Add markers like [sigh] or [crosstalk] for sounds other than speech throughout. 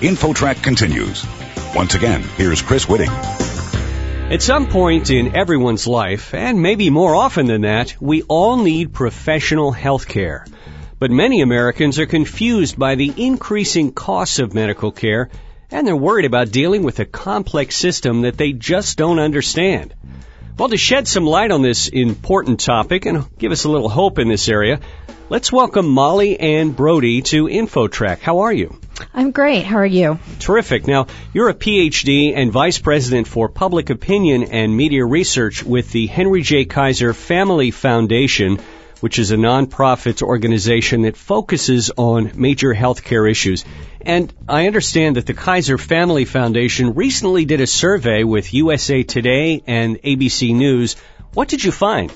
InfoTrack continues. Once again, here's Chris Whitting. At some point in everyone's life, and maybe more often than that, we all need professional health care. But many Americans are confused by the increasing costs of medical care, and they're worried about dealing with a complex system that they just don't understand. Well, to shed some light on this important topic and give us a little hope in this area, let's welcome Mollyann Brodie to InfoTrack. How are you? I'm great. How are you? Terrific. Now, you're a PhD and Vice President for Public Opinion and Media Research with the Henry J. Kaiser Family Foundation, which is a nonprofit organization that focuses on major healthcare issues. And I understand that the Kaiser Family Foundation recently did a survey with USA Today and ABC News. What did you find?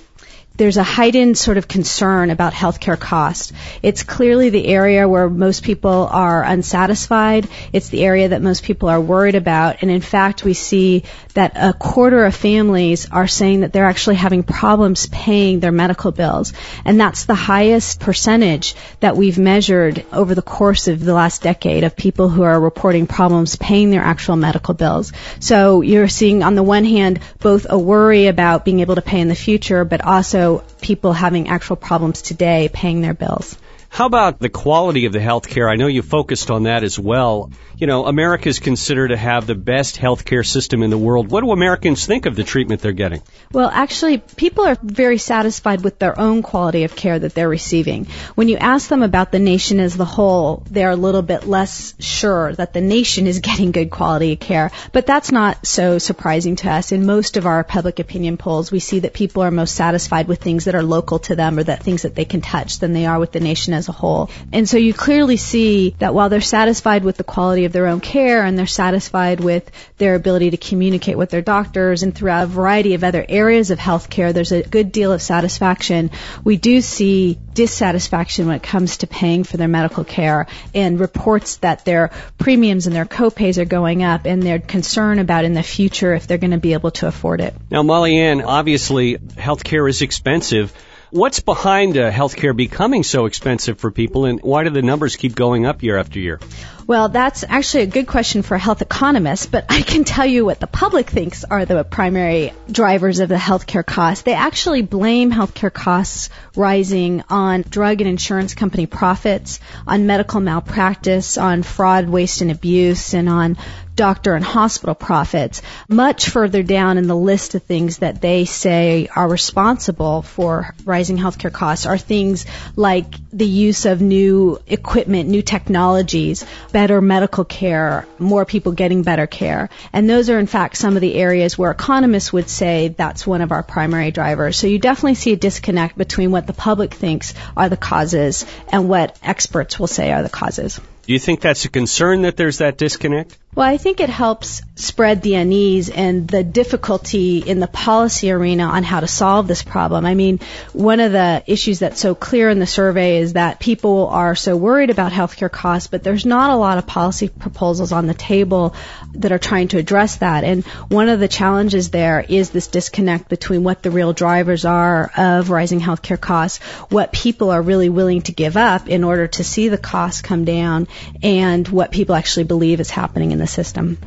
There's a heightened sort of concern about healthcare costs. It's clearly the area where most people are unsatisfied. It's the area that most people are worried about. And in fact, we see that a quarter of families are saying that they're actually having problems paying their medical bills. And that's the highest percentage that we've measured over the course of the last decade of people who are reporting problems paying their actual medical bills. So you're seeing on the one hand both a worry about being able to pay in the future, but also people having actual problems today paying their bills. How about the quality of the health care? I know you focused on that as well. You know, America is considered to have the best healthcare system in the world. What do Americans think of the treatment they're getting? Well, actually, people are very satisfied with their own quality of care that they're receiving. When you ask them about the nation as the whole, they're a little bit less sure that the nation is [laughs] getting good quality of care. But that's not so surprising to us. In most of our public opinion polls, we see that people are most satisfied with things that are local to them or that things that they can touch than they are with the nation as as a whole. And so you clearly see that while they're satisfied with the quality of their own care and they're satisfied with their ability to communicate with their doctors and throughout a variety of other areas of healthcare, there's a good deal of satisfaction. We do see dissatisfaction when it comes to paying for their medical care and reports that their premiums and their copays are going up and their concern about in the future if they're going to be able to afford it. Now, Mollyann, obviously healthcare is expensive. What's behind uh, healthcare becoming so expensive for people, and why do the numbers keep going up year after year? Well, that's actually a good question for a health economist, but I can tell you what the public thinks are the primary drivers of the healthcare costs. They actually blame healthcare costs rising on drug and insurance company profits, on medical malpractice, on fraud, waste, and abuse, and on doctor and hospital profits. Much further down in the list of things that they say are responsible for rising healthcare costs are things like the use of new equipment, new technologies, better medical care, more people getting better care. And those are in fact some of the areas where economists would say that's one of our primary drivers. So you definitely see a disconnect between what the public thinks are the causes and what experts will say are the causes. Do you think that's a concern that there's that disconnect? Well, I think it helps spread the unease and the difficulty in the policy arena on how to solve this problem. I mean, one of the issues that's so clear in the survey is that people are so worried about healthcare costs, but there's not a lot of policy proposals on the table that are trying to address that. And one of the challenges there is this disconnect between what the real drivers are of rising healthcare costs, what people are really willing to give up in order to see the costs come down, and what people actually believe is happening in the system.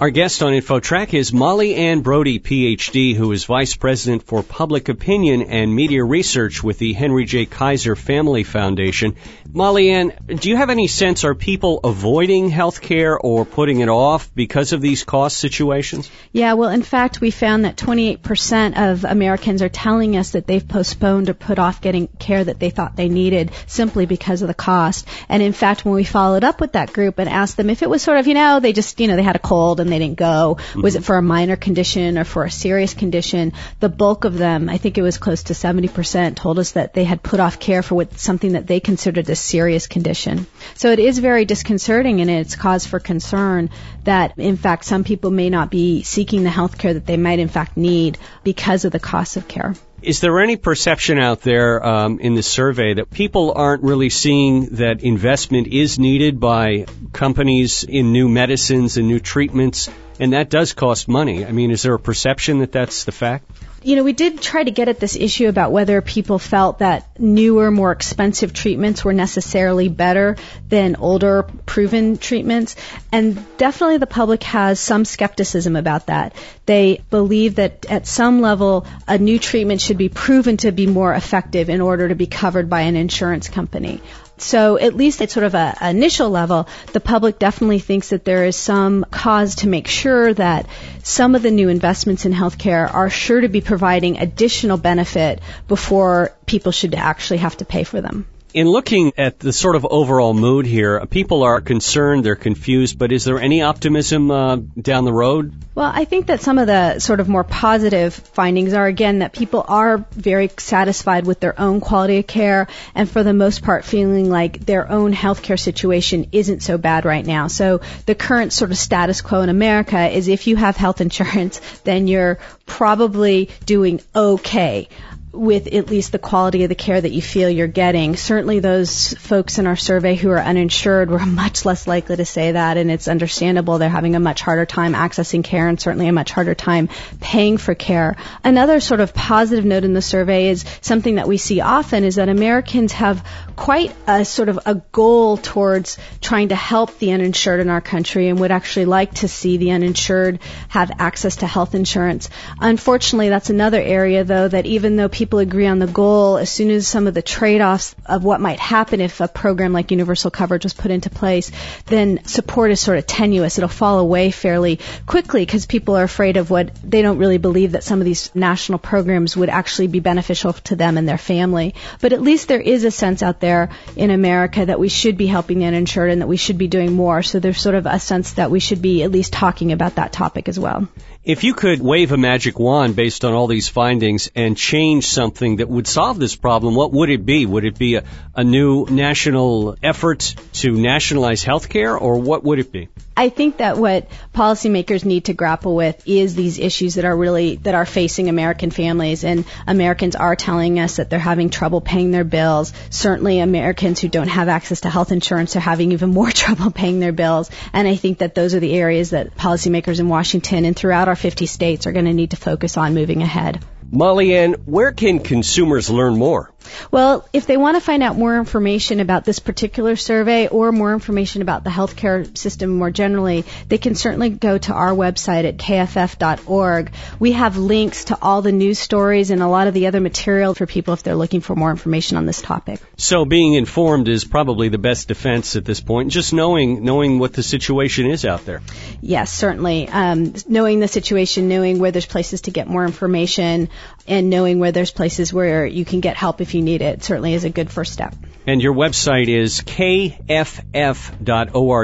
Our guest on InfoTrack is Mollyann Brodie, PhD, who is Vice President for Public Opinion and Media Research with the Henry J. Kaiser Family Foundation. Mollyann, do you have any sense, are people avoiding health care or putting it off because of these cost situations? Yeah, well, in fact, we found that 28% of Americans are telling us that they've postponed or put off getting care that they thought they needed simply because of the cost. And in fact, when we followed up with that group and asked them if it was sort of, you know, they just, you know, they had a cold and they didn't go? Mm-hmm. Was it for a minor condition or for a serious condition? The bulk of them, I think it was close to 70%, told us that they had put off care for what, something that they considered a serious condition. So it is very disconcerting and it's cause for concern that in fact some people may not be seeking the health care that they might in fact need because of the cost of care. Is there any perception out there um, in the survey that people aren't really seeing that investment is needed by companies in new medicines and new treatments and that does cost money. I mean, is there a perception that that's the fact? You know, we did try to get at this issue about whether people felt that newer, more expensive treatments were necessarily better than older, proven treatments. And definitely the public has some skepticism about that. They believe that at some level, a new treatment should be proven to be more effective in order to be covered by an insurance company. So at least at sort of a, initial level, the public definitely thinks that there is some cause to make sure that some of the new investments in healthcare are sure to be providing additional benefit before people should actually have to pay for them. In looking at the sort of overall mood here, people are concerned, they're confused, but is there any optimism uh, down the road? Well, I think that some of the sort of more positive findings are again that people are very satisfied with their own quality of care and for the most part feeling like their own healthcare situation isn't so bad right now. So the current sort of status quo in America is if you have health [laughs] insurance, then you're probably doing okay with at least the quality of the care that you feel you're getting. Certainly those folks in our survey who are uninsured were [laughs] much less likely to say that and it's understandable they're having a much harder time accessing care and certainly a much harder time paying for care. Another sort of positive note in the survey is something that we see often is that Americans have quite a sort of a goal towards trying to help the uninsured in our country and would actually like to see the uninsured have access to health insurance. Unfortunately, that's another area though that even though people agree on the goal, as soon as some of the trade-offs of what might happen if a program like universal coverage was put into place, then support is sort of tenuous. It'll fall away fairly quickly because people are afraid of what they don't really believe that some of these national programs would actually be beneficial to them and their family. But at least there is a sense out there in America that we should be helping the uninsured and that we should be doing more. So there's sort of a sense that we should be at least talking about that topic as well. If you could wave a magic wand based on all these findings and change something that would solve this problem, what would it be? Would it be a, a new national effort to nationalize healthcare, or what would it be? I think that what policymakers need to grapple with is these issues that are really that are facing American families and Americans are telling us that they're having trouble paying their bills. Certainly Americans who don't have access to health insurance are having even more [laughs] trouble paying their bills. And I think that those are the areas that policymakers in Washington and throughout our 50 states are going to need to focus on moving ahead. Mollyann, where can consumers learn more? Well, if they want to find out more information about this particular survey or more information about the healthcare system more generally, they can certainly go to our website at kff.org. We have links to all the news stories and a lot of the other material for people if they're looking for more information on this topic. So being informed is probably the best defense at this point, just knowing knowing what the situation is out there. Yes, certainly. Um, knowing the situation, knowing where there's places to get more information, and knowing where there's places where you can get help if you need it certainly is a good first step. And your website is kff.org.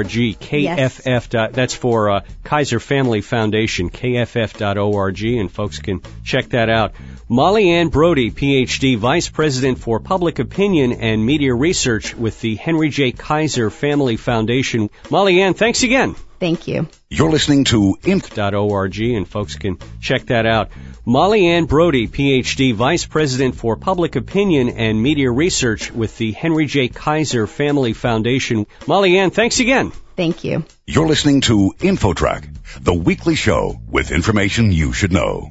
KFF. Yes. That's for uh, Kaiser Family Foundation. KFF.org, and folks can check that out. Mollyann Brodie, PhD, Vice President for Public Opinion and Media Research with the Henry J. Kaiser Family Foundation. Mollyann, thanks again. Thank you. You're listening to Inf.org, and folks can check that out. Mollyann Brodie, PhD, Vice President for Public Opinion and Media Research with the Henry J. Kaiser Family Foundation. Mollyann, thanks again. Thank you. You're listening to InfoTrack, the weekly show with information you should know.